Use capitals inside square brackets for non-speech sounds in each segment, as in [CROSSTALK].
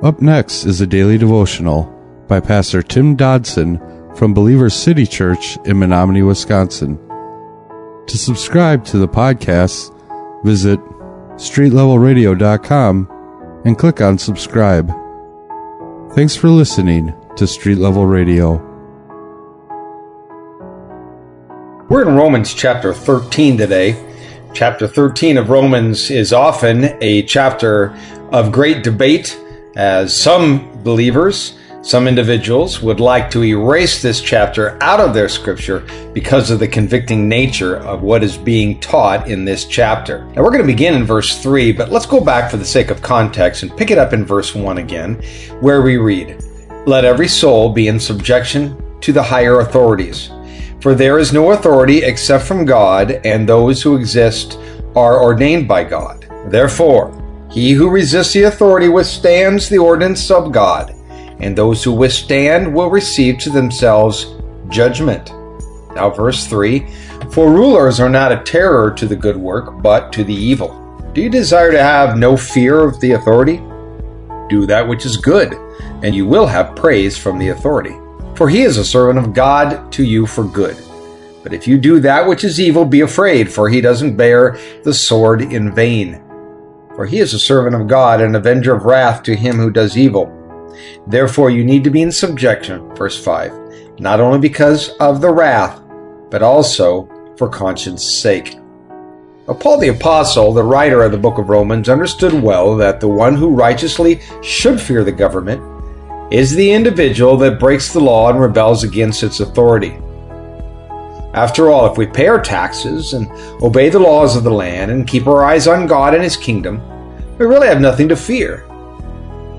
Up next is a daily devotional by Pastor Tim Dodson from Believer City Church in Menominee, Wisconsin. To subscribe to the podcast, visit streetlevelradio.com and click on subscribe. Thanks for listening to Street Level Radio. We're in Romans chapter 13 today. Chapter 13 of Romans is often a chapter of great debate as some believers, some individuals would like to erase this chapter out of their scripture because of the convicting nature of what is being taught in this chapter. Now we're going to begin in verse 3, but let's go back for the sake of context and pick it up in verse 1 again, where we read, Let every soul be in subjection to the higher authorities. For there is no authority except from God, and those who exist are ordained by God. Therefore, he who resists the authority withstands the ordinance of God, and those who withstand will receive to themselves judgment. Now, verse 3 For rulers are not a terror to the good work, but to the evil. Do you desire to have no fear of the authority? Do that which is good, and you will have praise from the authority. For he is a servant of God to you for good. But if you do that which is evil, be afraid, for he doesn't bear the sword in vain for he is a servant of God and avenger of wrath to him who does evil. Therefore, you need to be in subjection, verse 5, not only because of the wrath, but also for conscience sake. Now, Paul the Apostle, the writer of the book of Romans, understood well that the one who righteously should fear the government is the individual that breaks the law and rebels against its authority. After all, if we pay our taxes and obey the laws of the land and keep our eyes on God and His kingdom, we really have nothing to fear.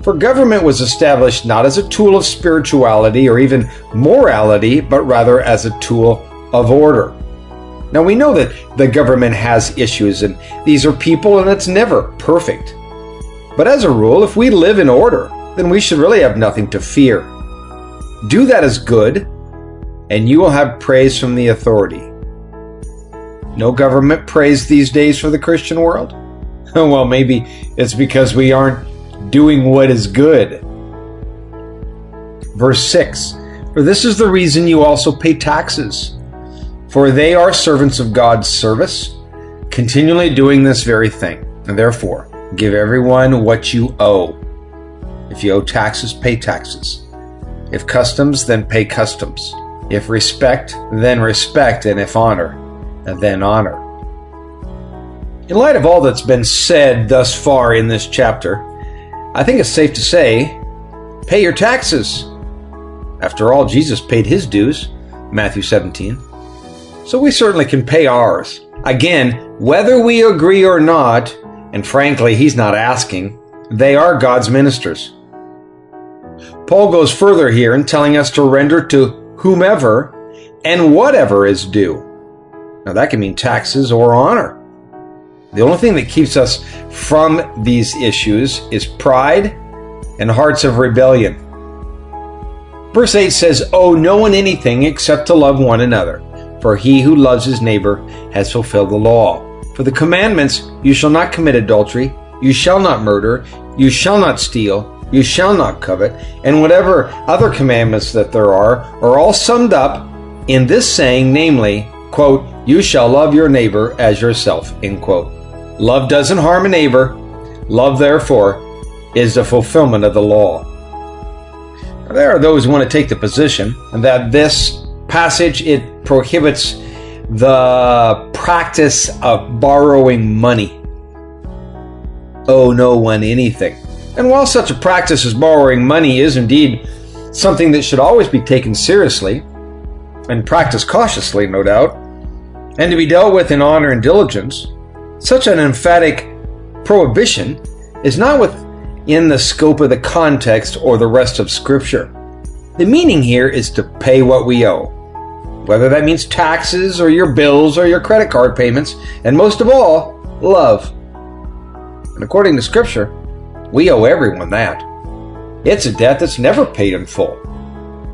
For government was established not as a tool of spirituality or even morality, but rather as a tool of order. Now we know that the government has issues, and these are people, and it's never perfect. But as a rule, if we live in order, then we should really have nothing to fear. Do that as good, and you will have praise from the authority. No government praise these days for the Christian world? [LAUGHS] well, maybe it's because we aren't doing what is good. Verse 6 For this is the reason you also pay taxes, for they are servants of God's service, continually doing this very thing. And therefore, give everyone what you owe. If you owe taxes, pay taxes. If customs, then pay customs. If respect, then respect, and if honor, then honor. In light of all that's been said thus far in this chapter, I think it's safe to say pay your taxes. After all, Jesus paid his dues, Matthew 17. So we certainly can pay ours. Again, whether we agree or not, and frankly, he's not asking, they are God's ministers. Paul goes further here in telling us to render to whomever, and whatever is due. Now, that can mean taxes or honor. The only thing that keeps us from these issues is pride and hearts of rebellion. Verse 8 says, Owe no one anything except to love one another, for he who loves his neighbor has fulfilled the law. For the commandments, you shall not commit adultery, you shall not murder, you shall not steal, you shall not covet, and whatever other commandments that there are, are all summed up in this saying, namely, quote, you shall love your neighbor as yourself, end quote. Love doesn't harm a neighbor. Love, therefore, is the fulfillment of the law. Now, there are those who want to take the position that this passage it prohibits the practice of borrowing money. Owe no one anything. And while such a practice as borrowing money is indeed something that should always be taken seriously, and practiced cautiously, no doubt, and to be dealt with in honor and diligence, such an emphatic prohibition is not within the scope of the context or the rest of Scripture. The meaning here is to pay what we owe, whether that means taxes or your bills or your credit card payments, and most of all, love. And according to Scripture, we owe everyone that. It's a debt that's never paid in full.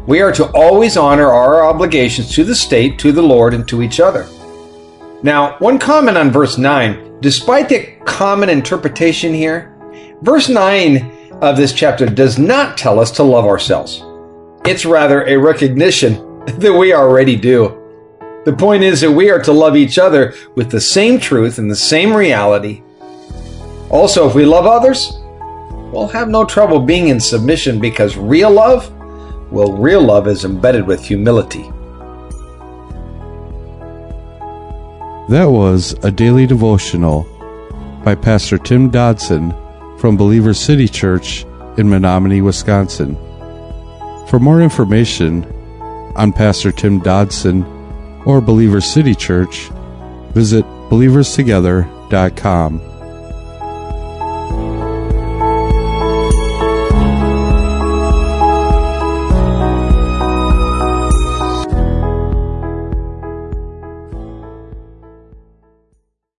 We are to always honor our obligations to the state, to the Lord, and to each other. Now, one comment on verse 9. Despite the common interpretation here, verse 9 of this chapter does not tell us to love ourselves. It's rather a recognition [LAUGHS] that we already do. The point is that we are to love each other with the same truth and the same reality. Also, if we love others, we'll have no trouble being in submission because real love, well, real love is embedded with humility. That was a daily devotional by Pastor Tim Dodson from Believer City Church in Menominee, Wisconsin. For more information on Pastor Tim Dodson or Believer City Church, visit believerstogether.com.